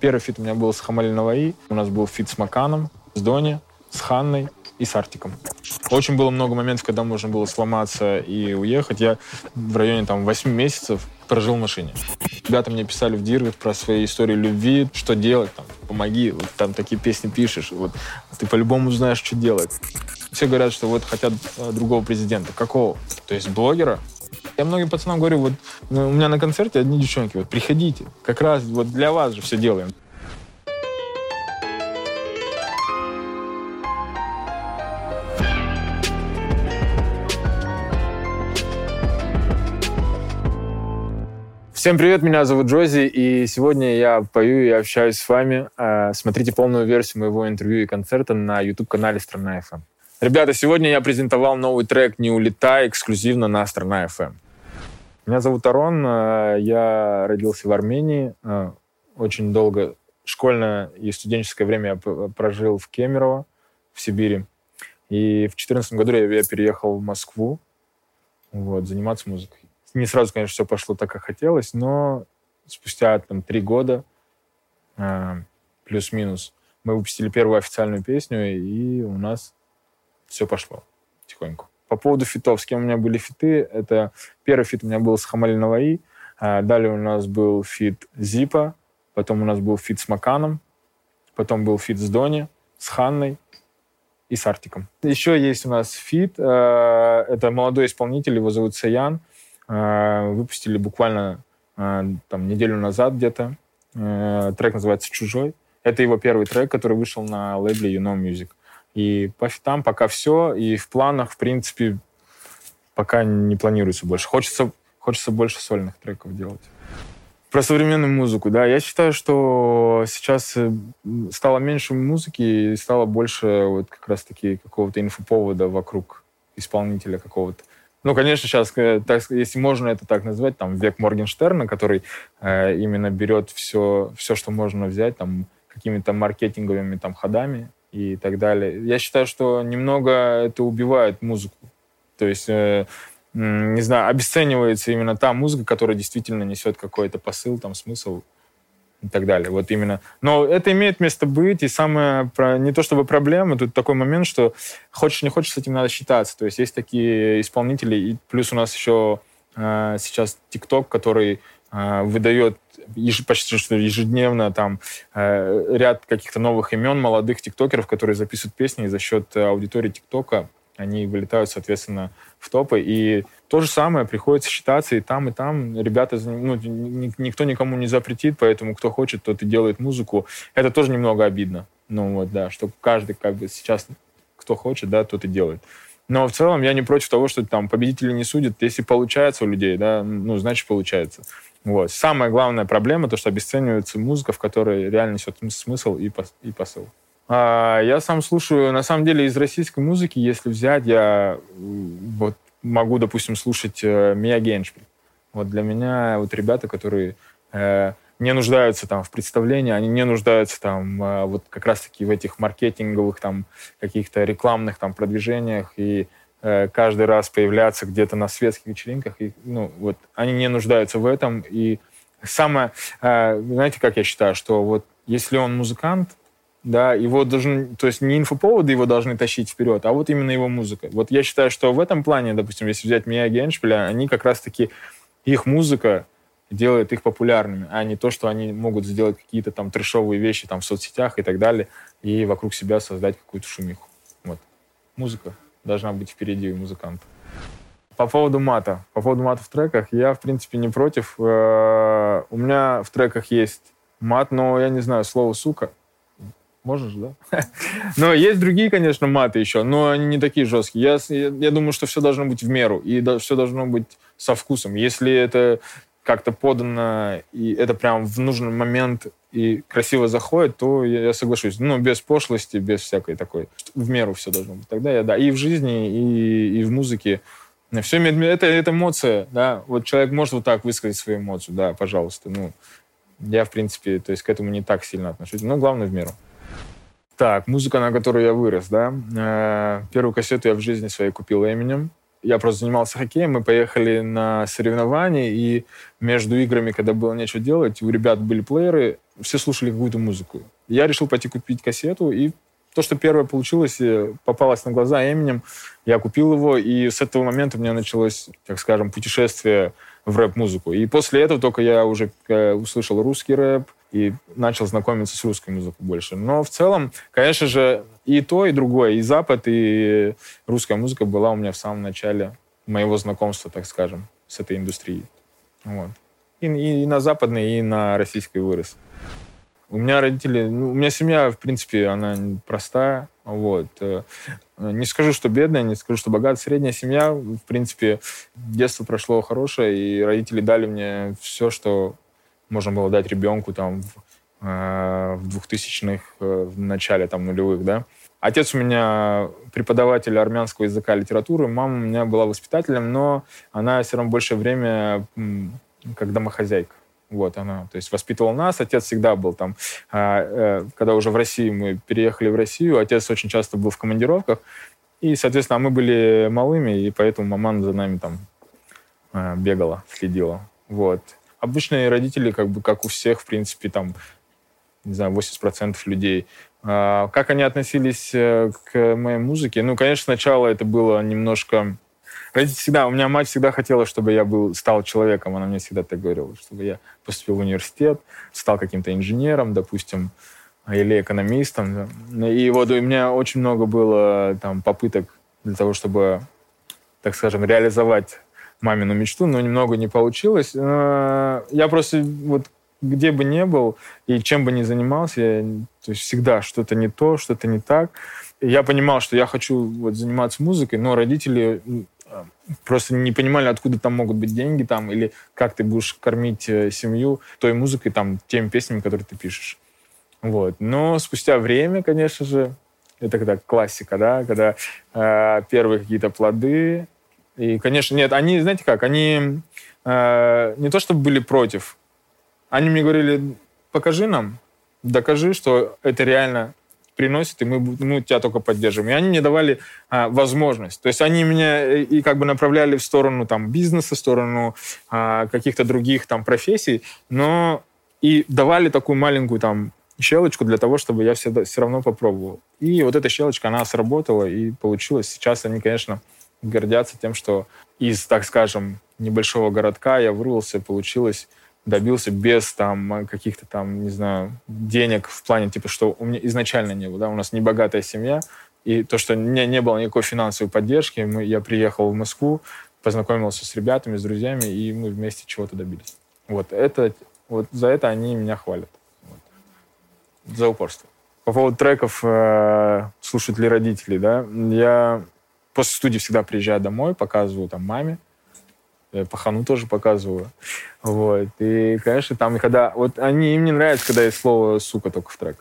Первый фит у меня был с HammAli Navai, у нас был фит с Маканом, с Дони, с Ханной и с Артиком. Очень было много моментов, когда можно было сломаться и уехать. Я в районе там 8 месяцев прожил в машине. Ребята мне писали в директ про свои истории любви, что делать, там, помоги, вот, там такие песни пишешь, вот, ты по-любому знаешь, что делать. Все говорят, что вот хотят э, другого президента. Какого? То есть блогера? Я многим пацанам говорю, вот ну, у меня на концерте одни девчонки, вот приходите, как раз вот для вас же все делаем. Всем привет, меня зовут Джози, и сегодня я пою и общаюсь с вами. А, смотрите полную версию моего интервью и концерта на YouTube-канале «Страна FM». Ребята, сегодня я презентовал новый трек «Не улетай» эксклюзивно на «Страна FM». Меня зовут Арон, а, я родился в Армении, а, очень долго школьное и студенческое время я прожил в Кемерово, в Сибири. И в 2014 году я переехал в Москву вот, заниматься музыкой не сразу, конечно, все пошло так, как хотелось, но спустя там три года, э, плюс-минус, мы выпустили первую официальную песню, и у нас все пошло тихоньку. По поводу фитов, с кем у меня были фиты, это первый фит у меня был с HammAli Navai, э, далее у нас был фит ZippO, потом у нас был фит с Маканом, потом был фит с Дони, с Ханной, и с Артиком. Еще есть у нас фит. Э, это молодой исполнитель, его зовут Саян. Э, выпустили буквально там неделю назад где-то. Трек называется «Чужой». Это его первый трек, который вышел на лейбле You Know Music. И фитам пока все, и в планах, в принципе, пока не планируется больше. Хочется, хочется больше сольных треков делать. Про современную музыку, да. Я считаю, что сейчас стало меньше музыки и стало больше вот как раз-таки какого-то инфоповода вокруг исполнителя какого-то. Ну, конечно, сейчас, э, так, если можно это так назвать, там, век Моргенштерна, который э, именно берет все, все, что можно взять, там, какими-то маркетинговыми там ходами и так далее. Я считаю, что немного это убивает музыку. То есть, э, не знаю, обесценивается именно та музыка, которая действительно несет какой-то посыл, там, смысл и так далее. Вот именно. Но это имеет место быть, и самое, не то чтобы проблема, тут такой момент, что хочешь не хочешь, с этим надо считаться. То есть есть такие исполнители, и плюс у нас еще э, сейчас ТикТок, который выдает еж, почти что ежедневно там э, ряд каких-то новых имен молодых тиктокеров, которые записывают песни, и за счет аудитории ТикТока они вылетают, соответственно, в топы. И то же самое, приходится считаться и там, и там. Ребята, ну, никто никому не запретит, поэтому кто хочет, тот и делает музыку. Это тоже немного обидно. Ну вот, да, что каждый как бы сейчас, кто хочет, да, тот и делает. Но в целом я не против того, что там победители не судят. Если получается у людей, да, ну, значит, получается. Вот. Самая главная проблема, то, что обесценивается музыка, в которой реально несет смысл и, пос и посыл. А, я сам слушаю, на самом деле, из российской музыки, если взять, я вот могу, допустим, слушать э, Мия Геншпиль. Вот для меня вот ребята, которые э, не нуждаются там в представлении, они не нуждаются там э, вот как раз-таки в этих маркетинговых там каких-то рекламных там продвижениях и каждый раз появляться где-то на светских вечеринках. И, ну, вот они не нуждаются в этом. И самое, э, знаете, как я считаю, что вот если он музыкант, да, его должен, то есть не инфоповоды его должны тащить вперед, а вот именно его музыка. Вот я считаю, что в этом плане, допустим, если взять Мия Геншпиля, они как раз-таки, их музыка делает их популярными, а не то, что они могут сделать какие-то там трешовые вещи там в соцсетях и так далее, и вокруг себя создать какую-то шумиху. Вот. Музыка должна быть впереди у музыканта. По поводу мата. По поводу мата в треках я, в принципе, не против. Э, у меня в треках есть мат, но я не знаю, слово «сука» Можешь, да? но есть другие, конечно, маты еще, но они не такие жесткие. Я, я, думаю, что все должно быть в меру, и все должно быть со вкусом. Если это как-то подано, и это прям в нужный момент и красиво заходит, то я, я соглашусь. Ну, без пошлости, без всякой такой. В меру все должно быть. Тогда я, да, и в жизни, и, и в музыке. Все это, это эмоция, да. Вот человек может вот так высказать свою эмоцию, да, пожалуйста. Ну, я, в принципе, то есть к этому не так сильно отношусь. Но главное в меру. Так, музыка, на которой я вырос, да. Э, первую кассету я в жизни своей купил Эминем. Я просто занимался хоккеем, мы поехали на соревнования, и между играми, когда было нечего делать, у ребят были плееры, все слушали какую-то музыку. Я решил пойти купить кассету, и то, что первое получилось, э, попалось на глаза Эминем, я купил его, и с этого момента у меня началось, так скажем, путешествие в рэп-музыку. И после этого только я уже э, услышал русский рэп и начал знакомиться с русской музыкой больше. Но в целом, конечно же, и то, и другое, и Запад, и русская музыка была у меня в самом начале моего знакомства, так скажем, с этой индустрией. Вот. И, и на западной, и на российской вырос. У меня родители, ну, у меня семья, в принципе, она простая, вот. Э, не скажу, что бедная, не скажу, что богатая, средняя семья, в принципе, детство прошло хорошее, и родители дали мне все, что можно было дать ребенку там в, э, в 2000-х, э, в начале там нулевых, да. Отец у меня преподаватель армянского языка и литературы, мама у меня была воспитателем, но она все равно большее время как домохозяйка. Вот она, то есть воспитывал нас. Отец всегда был там, а, э, когда уже в России мы переехали в Россию, отец очень часто был в командировках, и, соответственно, мы были малыми, и поэтому мама за нами там э, бегала, следила. Вот. Обычные родители, как бы, как у всех, в принципе, там, не знаю, 80% людей. А, как они относились э, к моей музыке? Ну, конечно, сначала это было немножко Родители всегда, у меня мать всегда хотела, чтобы я был, стал человеком, она мне всегда так говорила, чтобы я поступил в университет, стал каким-то инженером, допустим, или экономистом. И вот у меня очень много было там попыток для того, чтобы, так скажем, реализовать мамину мечту, но немного не получилось. Э, я просто вот где бы ни был и чем бы ни занимался, я, то есть всегда что-то не то, что-то не так. И я понимал, что я хочу вот заниматься музыкой, но родители просто не понимали, откуда там могут быть деньги там, или как ты будешь кормить э, семью той музыкой, там, теми песнями, которые ты пишешь. Вот. Но спустя время, конечно же, это когда классика, да, когда э, первые какие-то плоды. И, конечно, нет, они, знаете как, они э, не то чтобы были против, они мне говорили, покажи нам, докажи, что это реально приносит, и мы, мы тебя только поддержим. И они мне давали а, возможность. То есть они меня э, и как бы направляли в сторону там бизнеса, в сторону а, каких-то других там профессий, но и давали такую маленькую там щелочку для того, чтобы я всегда, все равно попробовал. И вот эта щелочка, она сработала и получилось. Сейчас они, конечно, гордятся тем, что из, так скажем, небольшого городка я вырвался, получилось добился без там каких-то там, не знаю, денег в плане, типа, что у меня изначально не было, да, у нас не богатая семья, и то, что не, не было никакой финансовой поддержки, мы, я приехал в Москву, познакомился с ребятами, с друзьями, и мы вместе чего-то добились. Вот это, вот за это они меня хвалят. Вот. За упорство. По поводу треков э, слушают ли родители, да, я после студии всегда приезжаю домой, показываю там маме, я пахану тоже показываю. Вот. И, конечно, там, когда... Вот они, им не нравится, когда есть слово «сука» только в трек.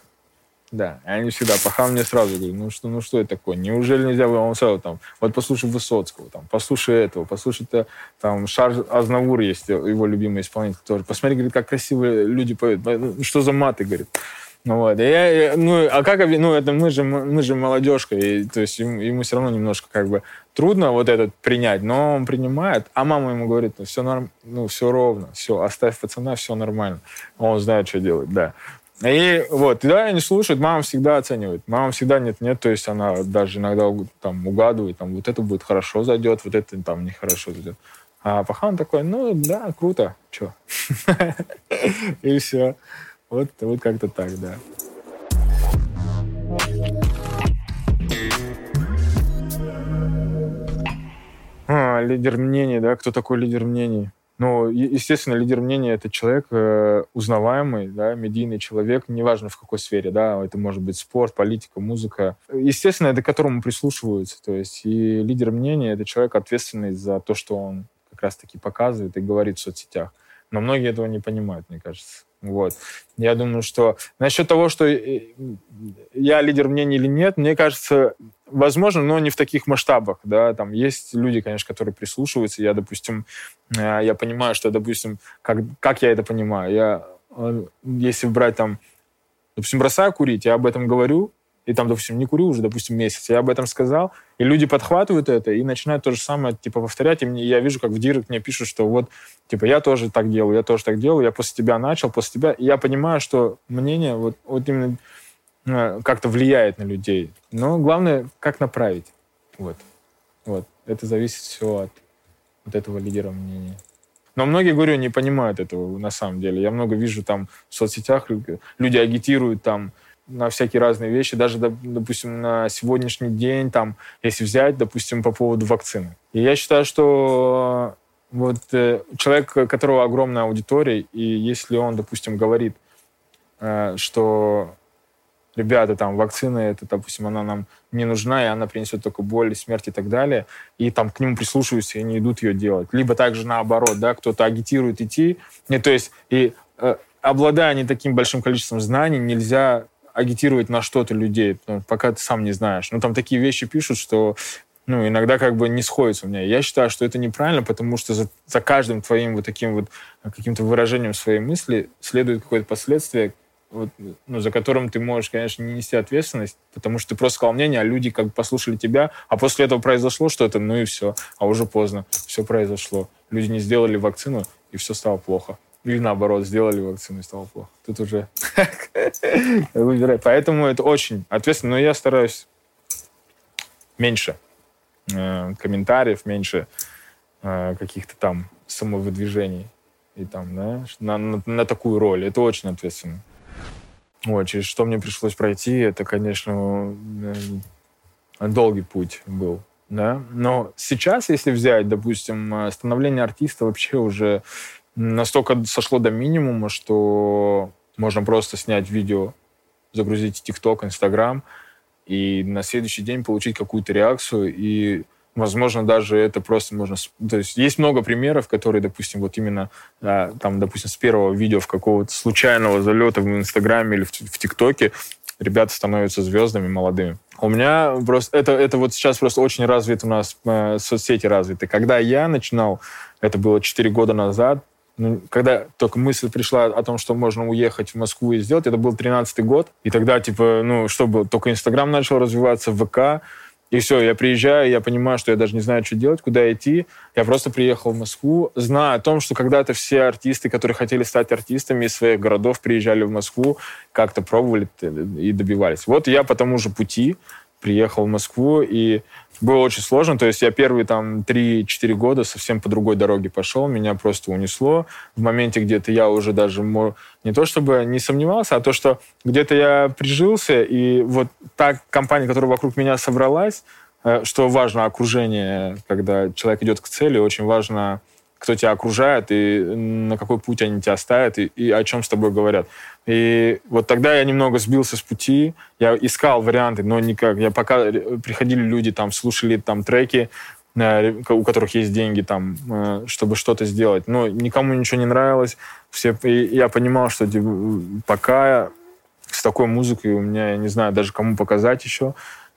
Да, и они всегда, пахан мне сразу говорит, ну что, ну что это такое? Неужели нельзя он сразу там, вот послушай Высоцкого, там, послушай этого, послушай -то, там, Шар Азнавур есть, его любимый исполнитель тоже. Посмотри, говорит, как красиво люди поют. Ну, что за маты, говорит. Вот. И я, ну, а как, ну, это мы же, мы же молодежка, и, то есть ему, ему все равно немножко как бы трудно вот этот принять, но он принимает, а мама ему говорит, ну, все, норм, ну, все ровно, все, оставь пацана, все нормально. Он знает, что делать, да. И вот, да, они слушают, мама всегда оценивает. Мама всегда нет-нет, то есть она даже иногда там угадывает, там, вот это будет хорошо зайдет, вот это там нехорошо зайдет. А Пахан такой, ну, да, круто, что. И все. Вот, вот как-то так, да. А, лидер мнений, да, кто такой лидер мнений? Ну, естественно, лидер мнений — это человек э, узнаваемый, да, медийный человек, неважно в какой сфере, да, это может быть спорт, политика, музыка. Естественно, это к которому прислушиваются, то есть и лидер мнений — это человек, ответственный за то, что он как раз-таки показывает и говорит в соцсетях. Но многие этого не понимают, мне кажется. Вот. Я думаю, что насчет того, что я лидер мнений или нет, мне кажется, возможно, но не в таких масштабах, да, там есть люди, конечно, которые прислушиваются, я, допустим, э, я понимаю, что, допустим, как, как я это понимаю, я, э, если брать там, допустим, бросаю курить, я об этом говорю, и там, допустим, не курю уже, допустим, месяц. Я об этом сказал, и люди подхватывают это и начинают то же самое, типа, повторять. И мне, я вижу, как в директ мне пишут, что вот, типа, я тоже так делаю, я тоже так делаю, я после тебя начал, после тебя. И я понимаю, что мнение вот, вот именно э, как-то влияет на людей. Но главное, как направить. Вот. Вот. Это зависит все от, от этого лидера мнения. Но многие, говорю, не понимают этого на самом деле. Я много вижу там в соцсетях, люди агитируют там на всякие разные вещи, даже, допустим, на сегодняшний день, там, если взять, допустим, по поводу вакцины. И я считаю, что вот э, человек, у которого огромная аудитория, и если он, допустим, говорит, э, что ребята, там, вакцина, это, допустим, она нам не нужна, и она принесет только боль, смерть и так далее, и там к нему прислушиваются и не идут ее делать. Либо также наоборот, да, кто-то агитирует идти, и, то есть, и э, обладая не таким большим количеством знаний, нельзя агитировать на что-то людей, пока ты сам не знаешь. Ну, там такие вещи пишут, что ну, иногда как бы не сходится у меня. Я считаю, что это неправильно, потому что за, за каждым твоим вот таким вот каким-то выражением своей мысли следует какое-то последствие, вот, ну, за которым ты можешь, конечно, не нести ответственность, потому что ты просто сказал мнение, а люди как бы послушали тебя, а после этого произошло что-то, ну и все, а уже поздно, все произошло. Люди не сделали вакцину, и все стало плохо. Или наоборот, сделали вакцину и стало плохо. Тут уже выбирай. Поэтому это очень ответственно, но я стараюсь меньше э, комментариев, меньше э, каких-то там самовыдвижений и там, да, на, такую роль. Это очень ответственно. Вот, через что мне пришлось пройти, это, конечно, долгий путь был. Да? Но сейчас, если взять, допустим, становление артиста вообще уже настолько сошло до минимума, что можно просто снять видео, загрузить ТикТок, Инстаграм, и на следующий день получить какую-то реакцию, и Возможно, даже это просто можно... То есть есть много примеров, которые, допустим, вот именно а, там, допустим, с первого видео в какого-то случайного залета в Инстаграме или в, в ТикТоке ребята становятся звездами молодыми. У меня просто... Это, это вот сейчас просто очень развит у нас э, соцсети развиты. Когда я начинал, это было 4 года назад, ну, когда только мысль пришла о том, что можно уехать в Москву и сделать, это был 13 год, и тогда, типа, ну, что было, только Инстаграм начал развиваться, ВК, и все, я приезжаю, я понимаю, что я даже не знаю, что делать, куда идти. Я просто приехал в Москву, зная о том, что когда-то все артисты, которые хотели стать артистами из своих городов, приезжали в Москву, как-то пробовали и добивались. Вот я по тому же пути приехал в Москву, и было очень сложно. То есть я первые там 3-4 года совсем по другой дороге пошел, меня просто унесло. В моменте где-то я уже даже не то чтобы не сомневался, а то, что где-то я прижился, и вот та компания, которая вокруг меня собралась, э, что важно окружение, когда человек идет к цели, очень важно кто тебя окружает и на какой путь они тебя ставят и, и о чем с тобой говорят. И вот тогда я немного сбился с пути, я искал варианты, но никак. Я пока приходили люди, там, слушали там треки, э, у которых есть деньги там, э, чтобы что-то сделать. Но никому ничего не нравилось. Все, и я понимал, что типа, пока с такой музыкой у меня, я не знаю даже кому показать еще.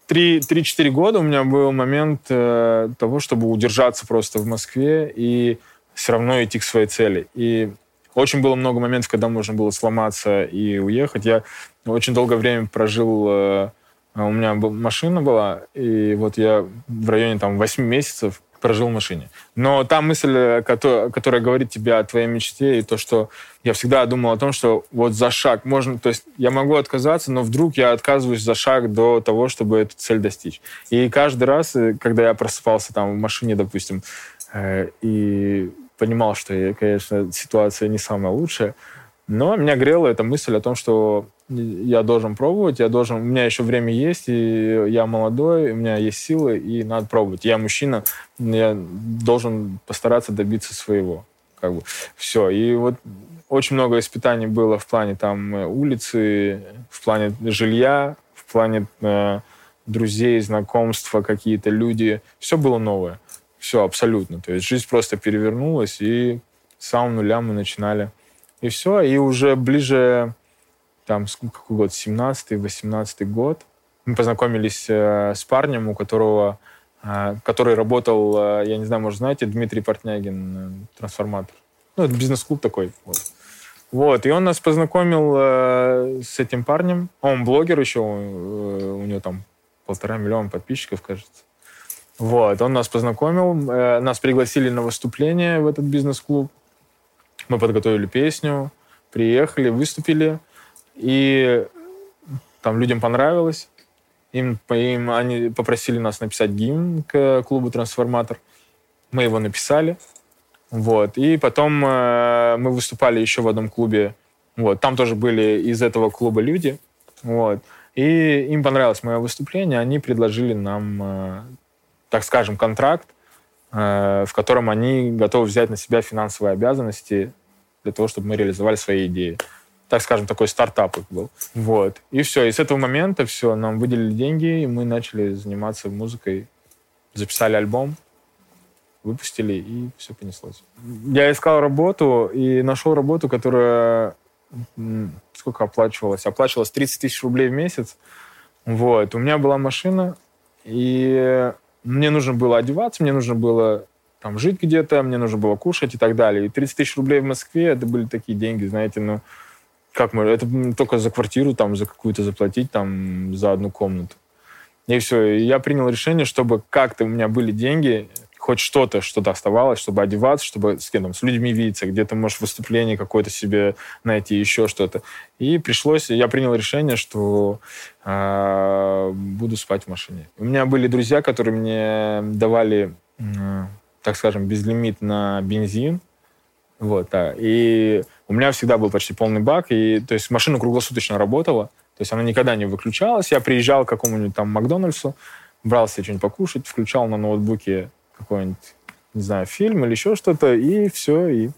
3-4 года у меня был момент э, того, чтобы удержаться просто в Москве и все равно идти к своей цели. И очень было много моментов, когда можно было сломаться и уехать. Я очень долгое время прожил... Э, у меня машина была, и вот я в районе там 8 месяцев прожил в машине. Но та мысль, которая, которая говорит тебе о твоей мечте, и то, что я всегда думал о том, что вот за шаг можно... То есть я могу отказаться, но вдруг я отказываюсь за шаг до того, чтобы эту цель достичь. И каждый раз, э, когда я просыпался там в машине, допустим, э, и понимал, что, конечно, ситуация не самая лучшая, но меня грела эта мысль о том, что я должен пробовать, я должен, у меня еще время есть, и я молодой, у меня есть силы, и надо пробовать. Я мужчина, я должен постараться добиться своего. Как бы. Все. И вот очень много испытаний было в плане там улицы, в плане жилья, в плане э, друзей, знакомства, какие-то люди. Все было новое. Все абсолютно. То есть жизнь просто перевернулась, и с самого нуля мы начинали. И все. И уже ближе, там, какой год, 17-18 год, мы познакомились э, с парнем, у которого, э, который работал, э, я не знаю, может, знаете, Дмитрий Портнягин, э, трансформатор. Ну, это бизнес-клуб такой. Вот. Вот, и он нас познакомил э, с этим парнем. Он блогер еще, э, у него там полтора миллиона подписчиков, кажется. Вот, он нас познакомил, э, нас пригласили на выступление в этот бизнес-клуб. Мы подготовили песню, приехали, выступили, и там людям понравилось. Им, им они попросили нас написать гимн к клубу «Трансформатор». Мы его написали. Вот. И потом э, мы выступали еще в одном клубе. Вот. Там тоже были из этого клуба люди. Вот. И им понравилось мое выступление. Они предложили нам, э, так скажем, контракт, э, в котором они готовы взять на себя финансовые обязанности для того, чтобы мы реализовали свои идеи. Так скажем, такой стартап их был. Вот. И все. И с этого момента все, нам выделили деньги, и мы начали заниматься музыкой. Записали альбом, выпустили, и все понеслось. Я искал работу и нашел работу, которая сколько оплачивалась? Оплачивалась 30 тысяч рублей в месяц. Вот. У меня была машина, и мне нужно было одеваться, мне нужно было там жить где-то, мне нужно было кушать и так далее. И 30 тысяч рублей в Москве, это были такие деньги, знаете, ну, как мы, это только за квартиру там, за какую-то заплатить там, за одну комнату. И все, и я принял решение, чтобы как-то у меня были деньги, хоть что-то, что-то оставалось, чтобы одеваться, чтобы с кем с людьми видеться, где-то, может, выступление какое-то себе найти, еще что-то. И пришлось, я принял решение, что э, буду спать в машине. У меня были друзья, которые мне давали, э, так скажем, безлимит на бензин, вот, да. И у меня всегда был почти полный бак, и, то есть, машина круглосуточно работала, то есть она никогда не выключалась. Я приезжал к какому-нибудь там Макдональдсу, брал себе что-нибудь покушать, включал на ноутбуке какой-нибудь, не знаю, фильм или еще что-то, и все, и,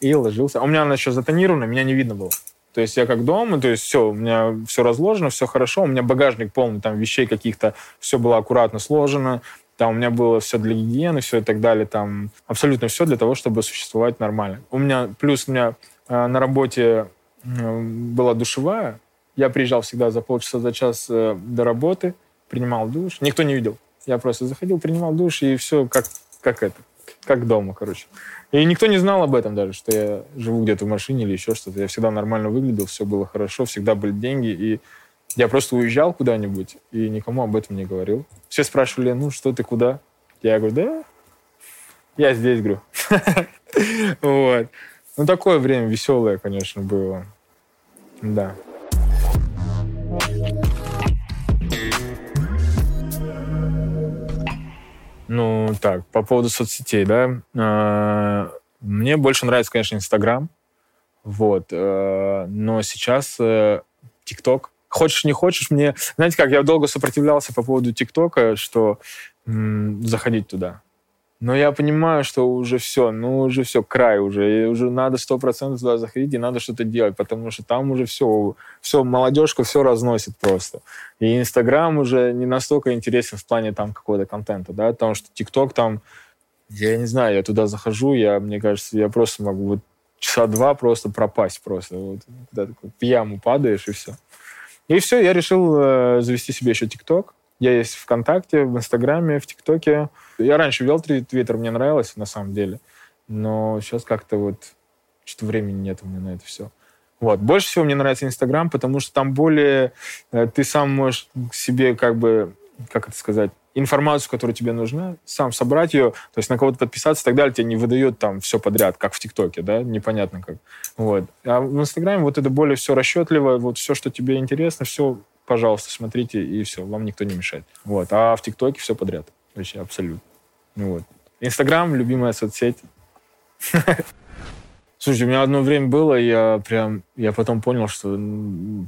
и ложился. А у меня она еще затонирована, меня не видно было. То есть я как дома, то есть все, у меня все разложено, все хорошо, у меня багажник полный, там вещей каких-то, все было аккуратно сложено, там у меня было все для гигиены, все и так далее, там абсолютно все для того, чтобы существовать нормально. У меня, плюс у меня э, на работе э, была душевая, я приезжал всегда за полчаса, за час э, до работы, принимал душ, никто не видел. Я просто заходил, принимал душ, и все как, как это, как дома, короче. И никто не знал об этом даже, что я живу где-то в машине или еще что-то. Я всегда нормально выглядел, все было хорошо, всегда были деньги. И я просто уезжал куда-нибудь и никому об этом не говорил. Все спрашивали, ну что ты, куда? Я говорю, да, я здесь, говорю. Вот. Ну, такое время веселое, конечно, было. Да. Ну, так, по поводу соцсетей, да. А, мне больше нравится, конечно, Инстаграм. Вот. Э, но сейчас э, ТикТок. Хочешь, не хочешь, мне... Знаете как, я долго сопротивлялся по поводу ТикТока, что заходить туда. Но я понимаю, что уже все, ну уже все, край уже. И уже надо сто процентов туда заходить, и надо что-то делать, потому что там уже все, все, молодежка все разносит просто. И Инстаграм уже не настолько интересен в плане там какого-то контента, да, потому что ТикТок там, я не знаю, я туда захожу, я, мне кажется, я просто могу вот часа два просто пропасть просто. Вот, когда такой в яму падаешь, и все. И все, я решил э, завести себе еще ТикТок. Я есть ВКонтакте, в Инстаграме, в ТикТоке. Я раньше вел Твиттер, мне нравилось на самом деле. Но сейчас как-то вот что-то времени нет у меня на это все. Вот. Больше всего мне нравится Инстаграм, потому что там более э, ты сам можешь себе как бы, как это сказать, информацию, которая тебе нужна, сам собрать ее, то есть на кого-то подписаться и так далее, тебе не выдает там все подряд, как в ТикТоке, да, непонятно как. Вот. А в Инстаграме вот это более все расчетливо, вот все, что тебе интересно, все пожалуйста, смотрите, и все, вам никто не мешает. Вот. А в ТикТоке все подряд. Вообще абсолютно. Ну, вот. Инстаграм — любимая соцсеть. Слушайте, у меня одно время было, я прям, я потом понял, что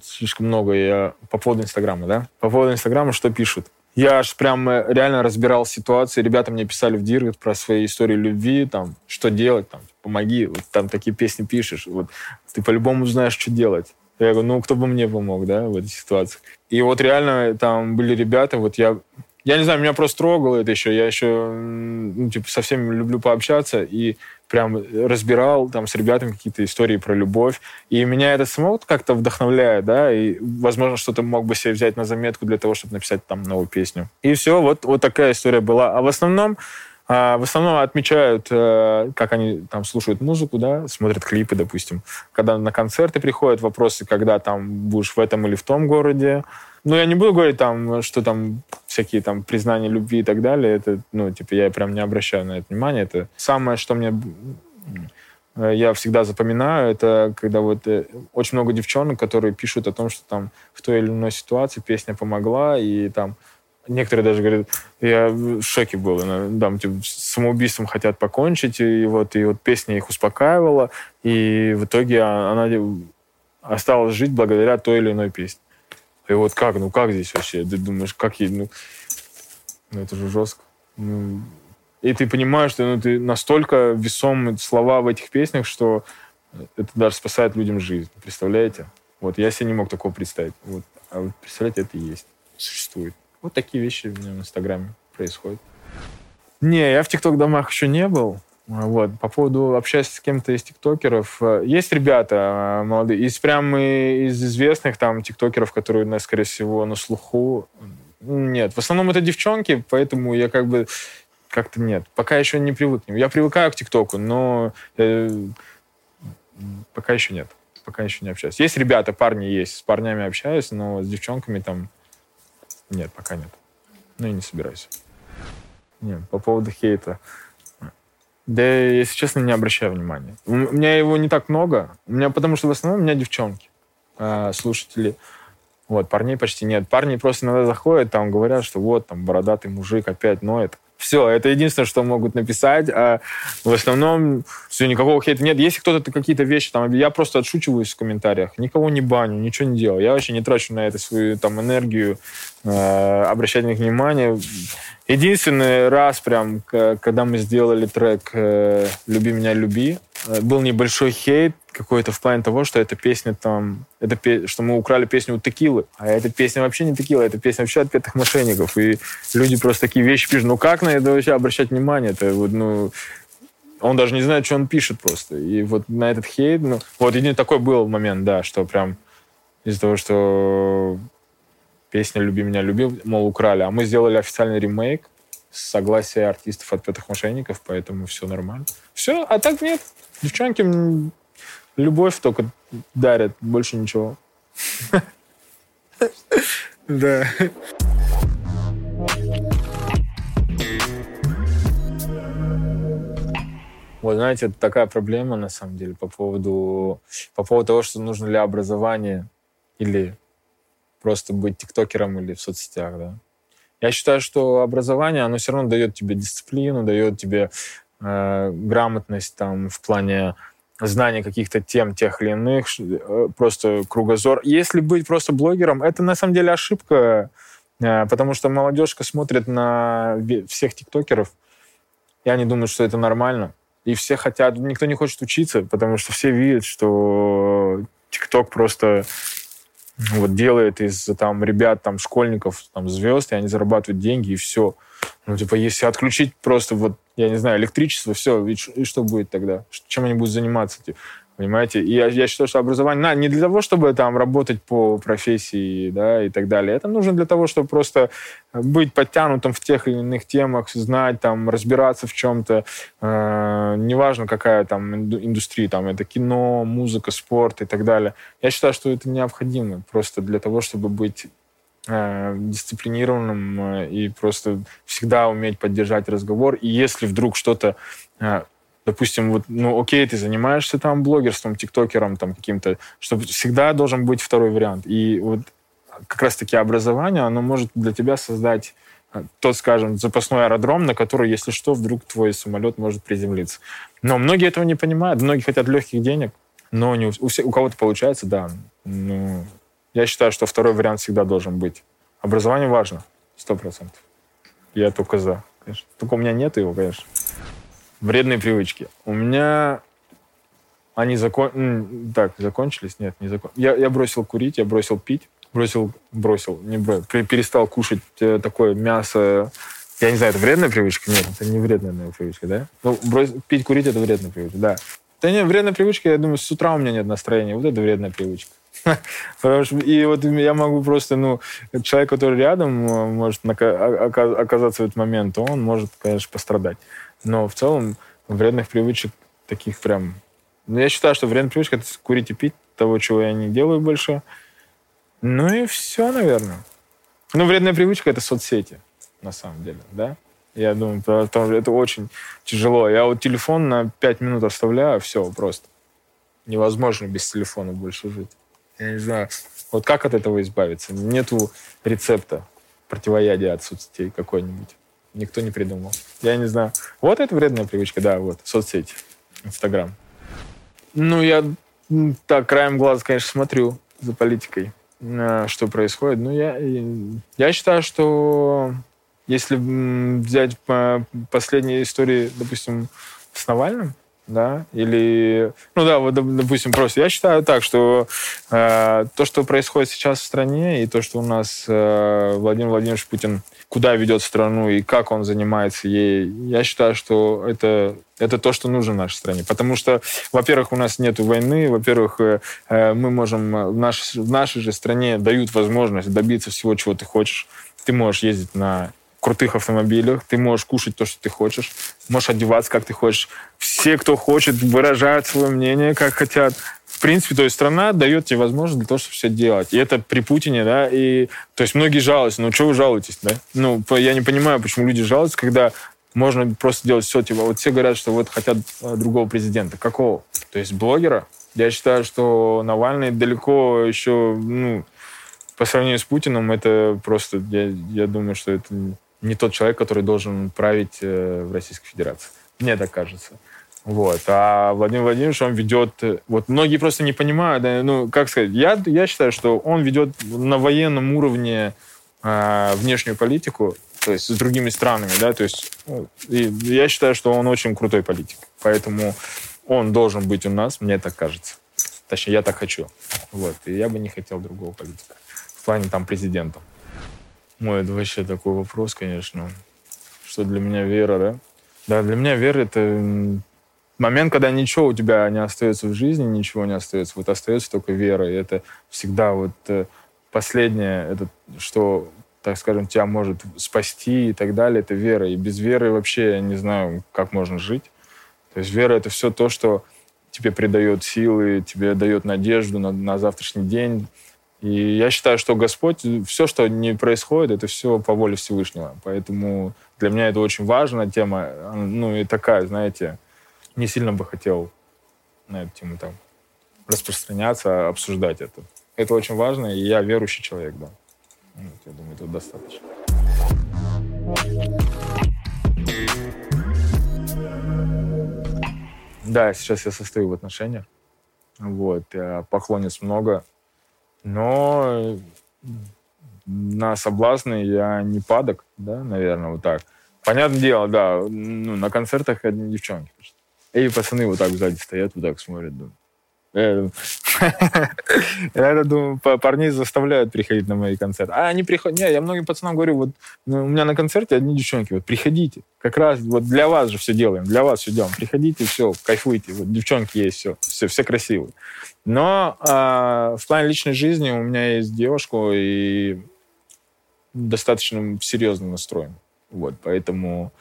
слишком много я по поводу Инстаграма, да? По поводу Инстаграма что пишут? Я аж прям э, реально разбирал ситуации. Ребята мне писали в Директ про свои истории любви, там, что делать, там, помоги, вот там такие песни пишешь, вот ты по-любому знаешь, что делать. Я говорю, ну, кто бы мне помог, да, в этой ситуации. И вот реально там были ребята, вот я я не знаю, меня просто трогало это еще. Я еще, ну, типа, со всеми люблю пообщаться и прям разбирал там с ребятами какие-то истории про любовь. И меня это само как-то вдохновляет, да, и, возможно, что-то мог бы себе взять на заметку для того, чтобы написать там новую песню. И все, вот, вот такая история была. А в основном в основном отмечают, э, как они там слушают музыку, да, смотрят клипы, допустим. Когда на концерты приходят вопросы, когда там будешь в этом или в том городе. Ну, я не буду говорить там, что там всякие там признания любви и так далее. Это, ну, типа, я прям не обращаю на это внимания. Это самое, что мне э, я всегда запоминаю, это когда вот э, очень много девчонок, которые пишут о том, что там в той или иной ситуации песня помогла, и там некоторые даже говорят, я в шоке был, там, типа, самоубийством хотят покончить, и вот, и вот песня их успокаивала, и в итоге она осталась жить благодаря той или иной песне. И вот как, ну как здесь вообще? Ты думаешь, как ей, ну, ну это же жестко. Ну, и ты понимаешь, что ну, ты настолько весомые слова в этих песнях, что это даже спасает людям жизнь. Представляете? Вот я себе не мог такого представить. Вот. А вот представляете, это и есть. Существует. Вот такие вещи у меня в Инстаграме происходят. Не, я в ТикТок-домах еще не был. Вот. По поводу общаясь с кем-то из тиктокеров. Э, есть ребята э, молодые, из прям из известных там тиктокеров, которые, ну, скорее всего, на слуху. Нет, в основном это девчонки, поэтому я как бы как-то нет. Пока еще не привык. Я привыкаю к ТикТоку, но э, пока еще нет. Пока еще не общаюсь. Есть ребята, парни есть. С парнями общаюсь, но с девчонками там нет, пока нет. Ну и не собираюсь. Нет, по поводу хейта. Да, если честно, не обращаю внимания. У меня его не так много. У меня, потому что в основном у меня девчонки, э, слушатели. Вот, парней почти нет. Парни просто иногда заходят, там говорят, что вот, там, бородатый мужик опять ноет. Все, это единственное, что могут написать. А в основном все, никакого хейта нет. Если кто-то какие-то вещи, там, я просто отшучиваюсь в комментариях. Никого не баню, ничего не делаю. Я вообще не трачу на это свою там энергию, э, обращать на них внимание. Единственный раз, прям, когда мы сделали трек э, «Люби меня, люби», э, был небольшой хейт какой-то в плане того, что эта песня там, это, что мы украли песню у Текилы, а эта песня вообще не Текила, эта песня вообще от пятых мошенников. И люди просто такие вещи пишут. Ну как на это вообще обращать внимание? Это вот, ну, он даже не знает, что он пишет просто. И вот на этот хейт, ну, вот единственный такой был момент, да, что прям из-за того, что песня «Люби меня, люби», мол, украли. А мы сделали официальный ремейк с согласия артистов от пятых мошенников, поэтому все нормально. Все, а так нет. Девчонки любовь только дарят, больше ничего. Да. Вот, знаете, это такая проблема, на самом деле, по поводу, по поводу того, что нужно ли образование или просто быть тиктокером или в соцсетях, да. Я считаю, что образование, оно все равно дает тебе дисциплину, дает тебе э, грамотность там в плане знания каких-то тем тех или иных, э, просто кругозор. Если быть просто блогером, это на самом деле ошибка, э, потому что молодежка смотрит на всех тиктокеров, и они думают, что это нормально. И все хотят, никто не хочет учиться, потому что все видят, что ТикТок просто вот делает из там ребят, там школьников, там звезд, и они зарабатывают деньги, и все. Ну, типа, если отключить просто вот, я не знаю, электричество, все, и, и что будет тогда? Чем они будут заниматься? Типа? Понимаете? И я, я считаю, что образование на, не для того, чтобы там работать по профессии, да, и так далее. Это нужно для того, чтобы просто быть подтянутым в тех или иных темах, знать, там, разбираться в чем-то. Э, неважно, какая там индустрия, там, это кино, музыка, спорт и так далее. Я считаю, что это необходимо просто для того, чтобы быть э, дисциплинированным э, и просто всегда уметь поддержать разговор. И если вдруг что-то э, допустим, вот, ну, окей, ты занимаешься там блогерством, тиктокером там каким-то, чтобы всегда должен быть второй вариант. И вот как раз-таки образование, оно может для тебя создать э, тот, скажем, запасной аэродром, на который, если что, вдруг твой самолет может приземлиться. Но многие этого не понимают, многие хотят легких денег, но не у, у, кого-то получается, да. Ну, я считаю, что второй вариант всегда должен быть. Образование важно, сто процентов. Я только за, конечно. Только у меня нет его, конечно. Вредные привычки. У меня они закон... Так, закончились? Нет, не закон... Я, я бросил курить, я бросил пить. Бросил, бросил, не бросил. Перестал кушать э, такое мясо. Я не знаю, это вредная привычка? Нет, это не вредная наверное, привычка, да? Ну, брось... пить, курить — это вредная привычка, да. Да нет, вредная привычка, я думаю, с утра у меня нет настроения. Вот это вредная привычка. И вот я могу просто, ну, человек, который рядом э, может оказаться в этот момент, он может, конечно, пострадать. Но в целом вредных привычек таких прям... Ну, я считаю, что вредная привычка — это курить и пить, того, чего я не делаю больше. Ну и все, наверное. Ну, вредная привычка — это соцсети, на самом деле, да? Я думаю, потому что это очень тяжело. Я вот телефон на 5 минут оставляю, все, просто. Невозможно без телефона больше жить. Я не знаю, вот как от этого избавиться? Нету рецепта противоядия от соцсетей какой-нибудь. Никто не придумал. Я не знаю. Вот это вредная привычка, да, вот, соцсети, Инстаграм. Ну, я так, краем глаза, конечно, смотрю за политикой, э, что происходит. Ну, я, я считаю, что если взять последние истории, допустим, с Навальным, да, или, ну да, вот, допустим, просто, я считаю так, что э, то, что происходит сейчас в стране, и то, что у нас э, Владимир Владимирович Путин, куда ведет страну и как он занимается ей, я считаю, что это, это то, что нужно нашей стране. Потому что, во-первых, у нас нет войны, во-первых, э, э, мы можем, в, наш, в нашей же стране дают возможность добиться всего, чего ты хочешь. Ты можешь ездить на крутых автомобилях, ты можешь кушать то, что ты хочешь, можешь одеваться, как ты хочешь. Все, кто хочет, выражают свое мнение, как хотят. В принципе, то есть страна дает тебе возможность для того, чтобы все делать. И это при Путине, да, и то есть многие жалуются, ну что вы жалуетесь, да? Ну, я не понимаю, почему люди жалуются, когда можно просто делать все, типа, вот все говорят, что вот хотят э, другого президента. Какого? То есть блогера? Я считаю, что Навальный далеко еще, ну, по сравнению с Путиным, это просто, я, я думаю, что это не тот человек, который должен править э, в Российской Федерации. Мне так кажется. Вот. А Владимир Владимирович, он ведет... Э, вот многие просто не понимают, да, ну, как сказать, я, я считаю, что он ведет на военном уровне э, внешнюю политику, то есть с другими странами, да, то есть ну, и я считаю, что он очень крутой политик, поэтому он должен быть у нас, мне так кажется. Точнее, я так хочу. Вот. И я бы не хотел другого политика. В плане там президента. Ой, это вообще такой вопрос, конечно. Что для меня вера, да? Да, для меня вера — это момент, когда ничего у тебя не остается в жизни, ничего не остается. Вот остается только вера. И это всегда вот э, последнее, это что, так скажем, тебя может спасти и так далее, это вера. И без веры вообще я не знаю, как можно жить. То есть вера — это все то, что тебе придает силы, тебе дает надежду на, на завтрашний день, и я считаю, что Господь, все, что не происходит, это все по воле Всевышнего. Поэтому для меня это очень важная тема. Ну и такая, знаете, не сильно бы хотел на эту тему там распространяться, обсуждать это. Это очень важно, и я верующий человек, да. Вот, я думаю, это достаточно. Да, сейчас я состою в отношениях. Вот, поклонниц много. Но на соблазны я не падок, да, наверное, вот так. Понятное дело, да, ну, на концертах одни девчонки. И пацаны вот так сзади стоят, вот так смотрят, думаю. Я думаю, парней заставляют приходить на мои концерты. А они приходят... Не, я многим пацанам говорю, вот ну, у меня на концерте одни девчонки, вот приходите. Как раз вот для вас же все делаем, для вас все делаем. Приходите, все, кайфуйте. Вот девчонки есть, все, все, все красивые. Но э, в плане личной жизни у меня есть девушка и достаточно серьезно настроен. Вот, поэтому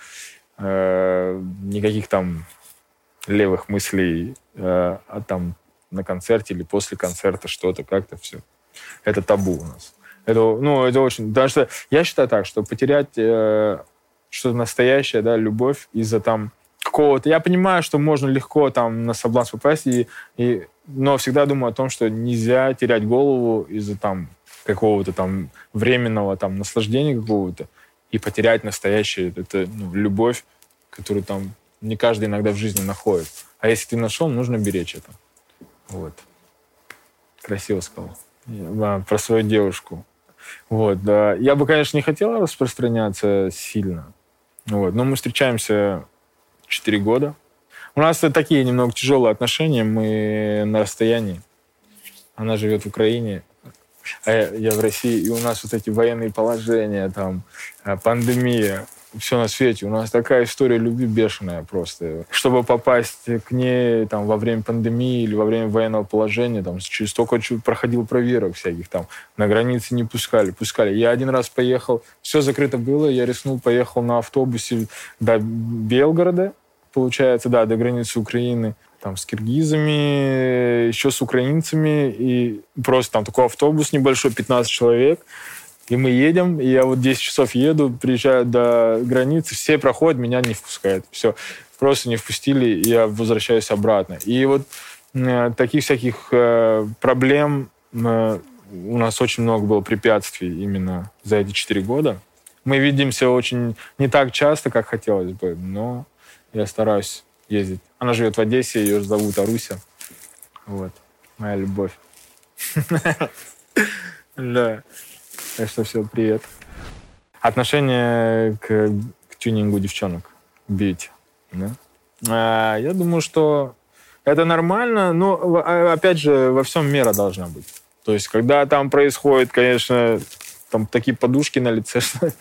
э, никаких там левых мыслей э, а там на концерте или после концерта что-то, как-то все. Это табу у нас. Это, ну, это очень... Потому что я считаю так, что потерять э, что-то настоящее, да, любовь из-за там какого-то... Я понимаю, что можно легко там на соблазн попасть, и, и, но всегда думаю о том, что нельзя терять голову из-за там какого-то там временного там наслаждения какого-то и потерять настоящее, это ну, любовь, которую там не каждый иногда в жизни находит. А если ты нашел, нужно беречь это. Вот. Красиво сказал. Да, про свою девушку. Вот, да. Я бы, конечно, не хотела распространяться сильно. Вот. Но мы встречаемся 4 года. У нас такие немного тяжелые отношения. Мы на расстоянии. Она живет в Украине, а я в России. И у нас вот эти военные положения, там, э, пандемия. Все на свете. У нас такая история любви бешеная просто. Чтобы попасть к ней там, во время пандемии или во время военного положения, там, через столько проходил проверок всяких там. На границе не пускали, пускали. Я один раз поехал, все закрыто было, я рискнул, поехал на автобусе до Белгорода, получается, да, до границы Украины там с киргизами, еще с украинцами, и просто там такой автобус небольшой, 15 человек, и мы едем, и я вот 10 часов еду, приезжаю до границы, все проходят, меня не впускают. Все, просто не впустили, и я возвращаюсь обратно. И вот э, таких всяких э, проблем э, у нас очень много было препятствий именно за эти 4 года. Мы видимся очень не так часто, как хотелось бы, но я стараюсь ездить. Она живет в Одессе, ее зовут Аруся. Вот, моя любовь. Да. Так что все, привет. Отношение к, к тюнингу девчонок, бьюти. Да? А, я думаю, что это нормально, но, а, опять же, во всем мера должна быть. То есть, когда там происходит, конечно, там такие подушки на лице, что,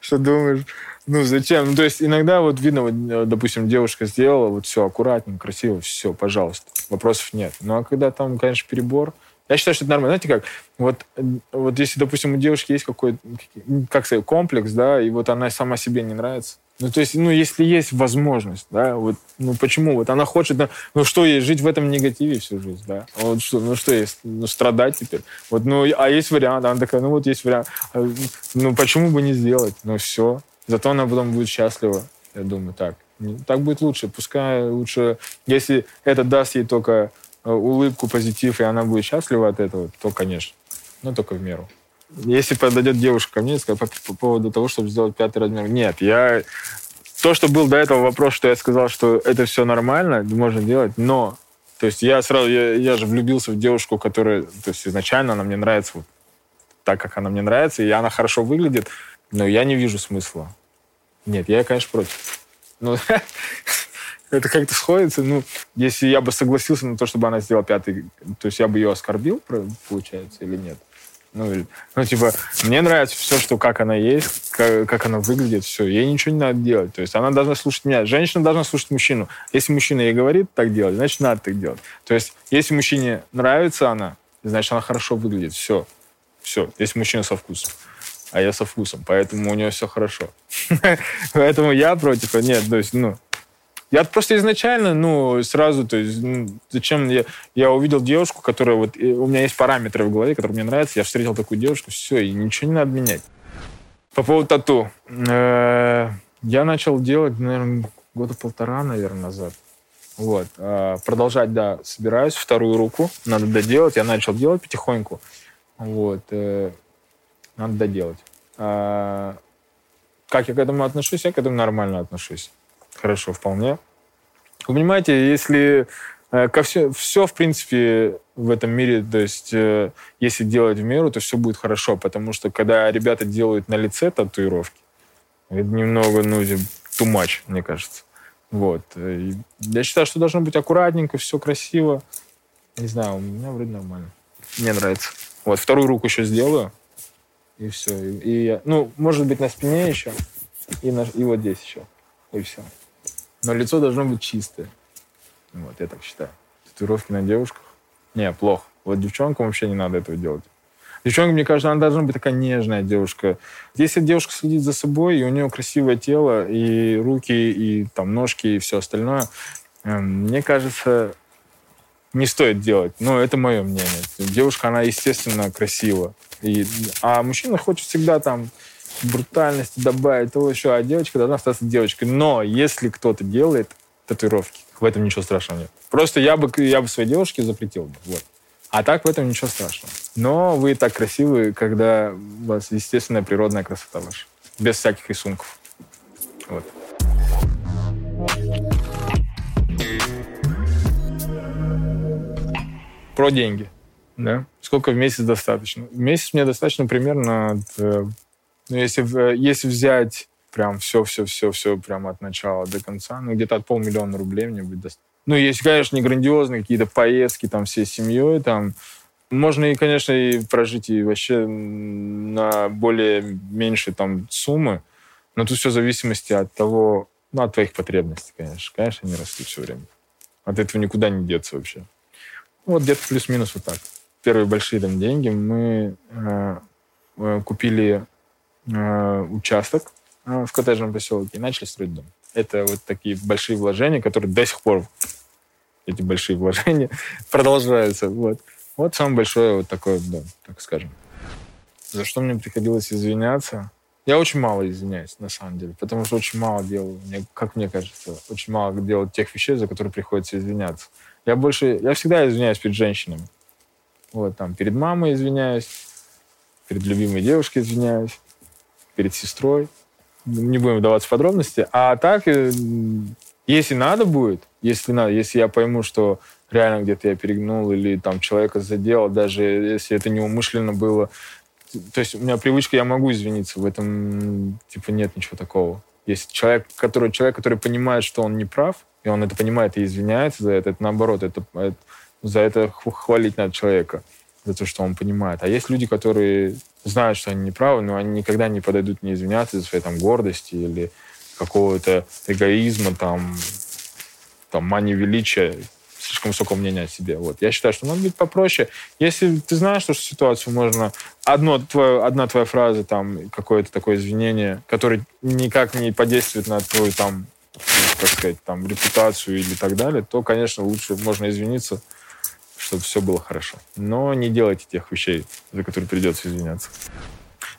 что думаешь, ну зачем? Ну, то есть иногда вот видно, вот, допустим, девушка сделала, вот все аккуратненько, красиво, все, пожалуйста, вопросов нет. Ну а когда там, конечно, перебор, я считаю, что это нормально. Знаете как? Вот, вот если, допустим, у девушки есть какой-то, как сказать, комплекс, да, и вот она сама себе не нравится, ну, то есть, ну, если есть возможность, да, вот, ну, почему? Вот она хочет, ну, что ей, жить в этом негативе всю жизнь, да? Вот что, ну, что есть? Ну, страдать теперь? Вот, ну, а есть вариант, она такая, ну, вот есть вариант. А, ну, почему бы не сделать? Ну, все. Зато она потом будет счастлива, я думаю, так. Так будет лучше. Пускай лучше, если это даст ей только улыбку, позитив, и она будет счастлива от этого, то, конечно. Но только в меру. Если подойдет девушка ко мне и скажет по поводу того, чтобы сделать пятый размер, нет, я... То, что был до этого вопрос, что я сказал, что это все нормально, можно делать, но... То есть я сразу, я, я же влюбился в девушку, которая... То есть изначально она мне нравится вот так, как она мне нравится, и она хорошо выглядит, но я не вижу смысла. Нет, я, конечно, против. Ну, это как-то сходится. Ну, если я бы согласился на то, чтобы она сделала пятый, то есть я бы ее оскорбил, получается, или нет? Ну, или, ну, типа, мне нравится все, что как она есть, как, как она выглядит, все. Ей ничего не надо делать. То есть она должна слушать меня. Женщина должна слушать мужчину. Если мужчина ей говорит так делать, значит, надо так делать. То есть если мужчине нравится она, значит, она хорошо выглядит. Все. Все. Если мужчина со вкусом. А я со вкусом. Поэтому у нее все хорошо. Поэтому я против. Нет, то есть, ну, я просто изначально, ну, сразу, то есть, ну, зачем я, я увидел девушку, которая вот, у меня есть параметры в голове, которые мне нравятся, я встретил такую девушку, все, и ничего не надо менять. По поводу тату. Э, я начал делать, наверное, года полтора, наверное, назад. Вот. А, продолжать, да, собираюсь. Вторую руку надо доделать. Я начал делать потихоньку. Вот. Э, надо доделать. А, как я к этому отношусь? Я к этому нормально отношусь хорошо вполне. Вы понимаете, если э, ко все, все, в принципе, в этом мире, то есть, э, если делать в меру, то все будет хорошо, потому что когда ребята делают на лице татуировки, это немного, ну, too much, мне кажется. Вот. И я считаю, что должно быть аккуратненько, все красиво. Не знаю, у меня вроде нормально. Мне нравится. Вот, вторую руку еще сделаю, и все. И, и ну, может быть, на спине еще, и, на, и вот здесь еще, и все. Но лицо должно быть чистое. Вот, я так считаю. Татуировки на девушках? Не, плохо. Вот девчонкам вообще не надо этого делать. Девчонка, мне кажется, она должна быть такая нежная девушка. Если девушка следит за собой, и у нее красивое тело, и руки, и там ножки, и все остальное, эм, мне кажется, не стоит делать. Но это мое мнение. Девушка, она, естественно, красива. И, а мужчина хочет всегда там брутальности добавить, того еще, а девочка должна остаться девочкой. Но если кто-то делает татуировки, в этом ничего страшного нет. Просто я бы, я бы своей девушке запретил бы. Вот. А так в этом ничего страшного. Но вы так красивы, когда у вас естественная природная красота ваша. Без всяких рисунков. Вот. Про деньги. Да? Сколько в месяц достаточно? В месяц мне достаточно примерно от ну, если, э, если взять прям все-все-все-все прям от начала до конца, ну, где-то от полмиллиона рублей мне будет достаточно. Ну, если, конечно, не грандиозные какие-то поездки там всей семьей, там, можно и, конечно, и прожить и вообще на более меньшие там суммы, Но тут все в зависимости от того, ну, от твоих потребностей, конечно. Конечно, они растут все время. От этого никуда не деться вообще. Вот где-то плюс-минус вот так. Первые большие там деньги мы э, э, купили участок э, в коттеджном поселке и начали строить дом. Это вот такие большие вложения, которые до сих пор эти большие вложения продолжаются. Вот. Вот самое большое вот такое дом, так скажем. За что мне приходилось извиняться? Я очень мало извиняюсь, на самом деле, потому что очень мало делаю, мне, как мне кажется, очень мало делаю тех вещей, за которые приходится извиняться. Я больше, я всегда извиняюсь перед женщинами. Вот, там, перед мамой извиняюсь, перед любимой девушкой извиняюсь, перед сестрой. Не будем вдаваться в подробности. А так, э, если надо будет, если надо, если я пойму, что реально где-то я перегнул или там человека задел, даже если это неумышленно было, то есть у меня привычка, я могу извиниться, в этом типа нет ничего такого. Есть человек, который, человек, который понимает, что он не прав, и он это понимает и извиняется за это, это наоборот, это, это за это хвалить надо человека, за то, что он понимает. А есть люди, которые знают, что они неправы, но они никогда не подойдут не извиняться за своей там гордости или какого-то эгоизма, там, там, мани величия слишком высокого мнения о себе. Вот. Я считаю, что надо быть попроще. Если ты знаешь, что ситуацию можно... Одно, твое, одна твоя фраза, там, какое-то такое извинение, которое никак не подействует на твою, там, как сказать, там, репутацию или так далее, то, конечно, лучше можно извиниться, чтобы все было хорошо. Но не делайте тех вещей, за которые придется извиняться.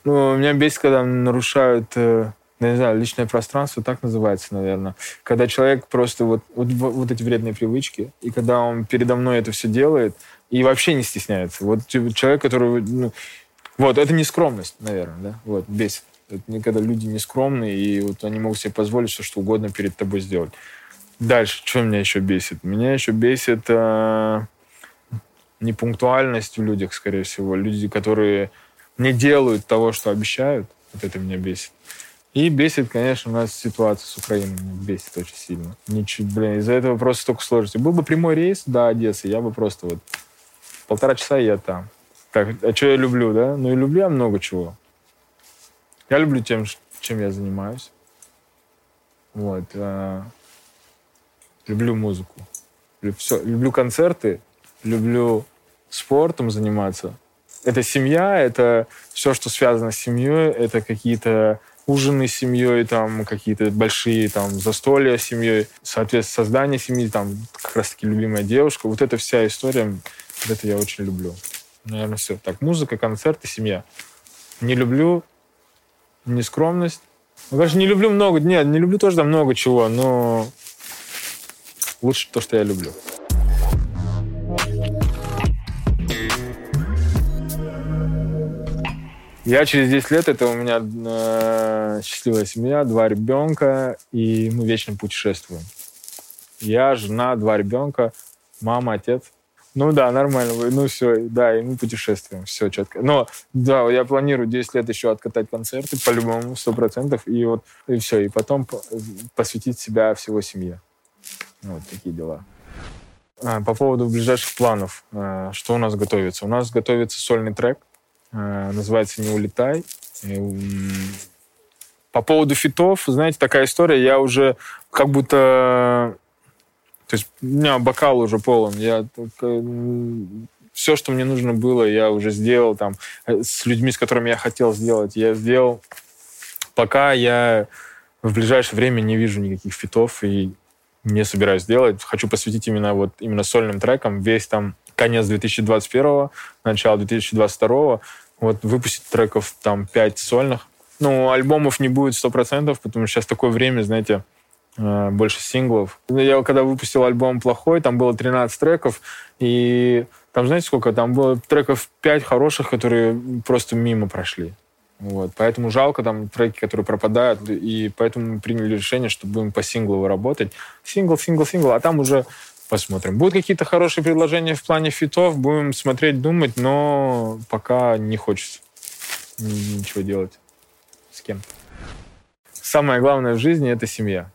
Ну, меня бесит, когда нарушают э, ну, не знаю, личное пространство, так называется, наверное. Когда человек просто вот, вот, вот эти вредные привычки, и когда он передо мной это все делает, и вообще не стесняется. Вот человек, который... Ну, вот, это не скромность, наверное, да? Вот, бесит. Это когда люди не скромные, и вот они могут себе позволить все, что угодно перед тобой сделать. Дальше, что меня еще бесит? Меня еще бесит э, непунктуальность в людях, скорее всего. Люди, которые не делают того, что обещают. Вот это меня бесит. И бесит, конечно, у нас ситуация с Украиной. Меня бесит очень сильно. Ничего, блин, из-за этого просто столько сложностей. Был бы прямой рейс до Одессы, я бы просто вот полтора часа и я там. Так, а что я люблю, да? Ну и люблю я много чего. Я люблю тем, чем я занимаюсь. Вот. А, люблю музыку. Люблю, все. люблю концерты, люблю спортом заниматься. Это семья, это все, что связано с семьей, это какие-то ужины с семьей, там какие-то большие там застолья с семьей, соответственно, создание семьи, там как раз-таки любимая девушка. Вот эта вся история, вот это я очень люблю. Наверное, все. Так, музыка, концерты, семья. Не люблю нескромность. Ну, конечно, не люблю много, нет, не люблю тоже там много чего, но лучше то, что я люблю. Я через 10 лет, это у меня э, счастливая семья, два ребенка, и мы вечно путешествуем. Я, жена, два ребенка, мама, отец. Ну да, нормально. Ну все, да, и мы путешествуем. Все четко. Но да, я планирую 10 лет еще откатать концерты, по-любому, сто процентов. И вот, и все. И потом посвятить себя всего семье. Вот такие дела. А, по поводу ближайших планов. А, что у нас готовится? У нас готовится сольный трек – Э, называется «Не улетай». По поводу фитов, знаете, такая история, я уже как будто... То есть у меня бокал уже полон. Я. Все, что мне нужно было, я уже сделал там э, с людьми, с которыми я хотел сделать. Я сделал, пока я в ближайшее время не вижу никаких фитов и не собираюсь делать. Хочу посвятить именно вот именно сольным трекам весь там конец 2021, начало 2022 вот выпустить треков там 5 сольных. Ну, альбомов не будет 100%, потому что сейчас такое время, знаете, э, больше синглов. Я когда выпустил альбом «Плохой», там было 13 треков, и там, знаете, сколько? Там было треков 5 хороших, которые просто мимо прошли. Вот. Поэтому жалко там треки, которые пропадают, и поэтому мы приняли решение, что будем по синглу работать. Сингл, сингл, сингл, а там уже Посмотрим. Будут какие-то хорошие предложения в плане фитов, будем смотреть, думать, но пока не хочется ничего делать с кем. Самое главное в жизни — это семья.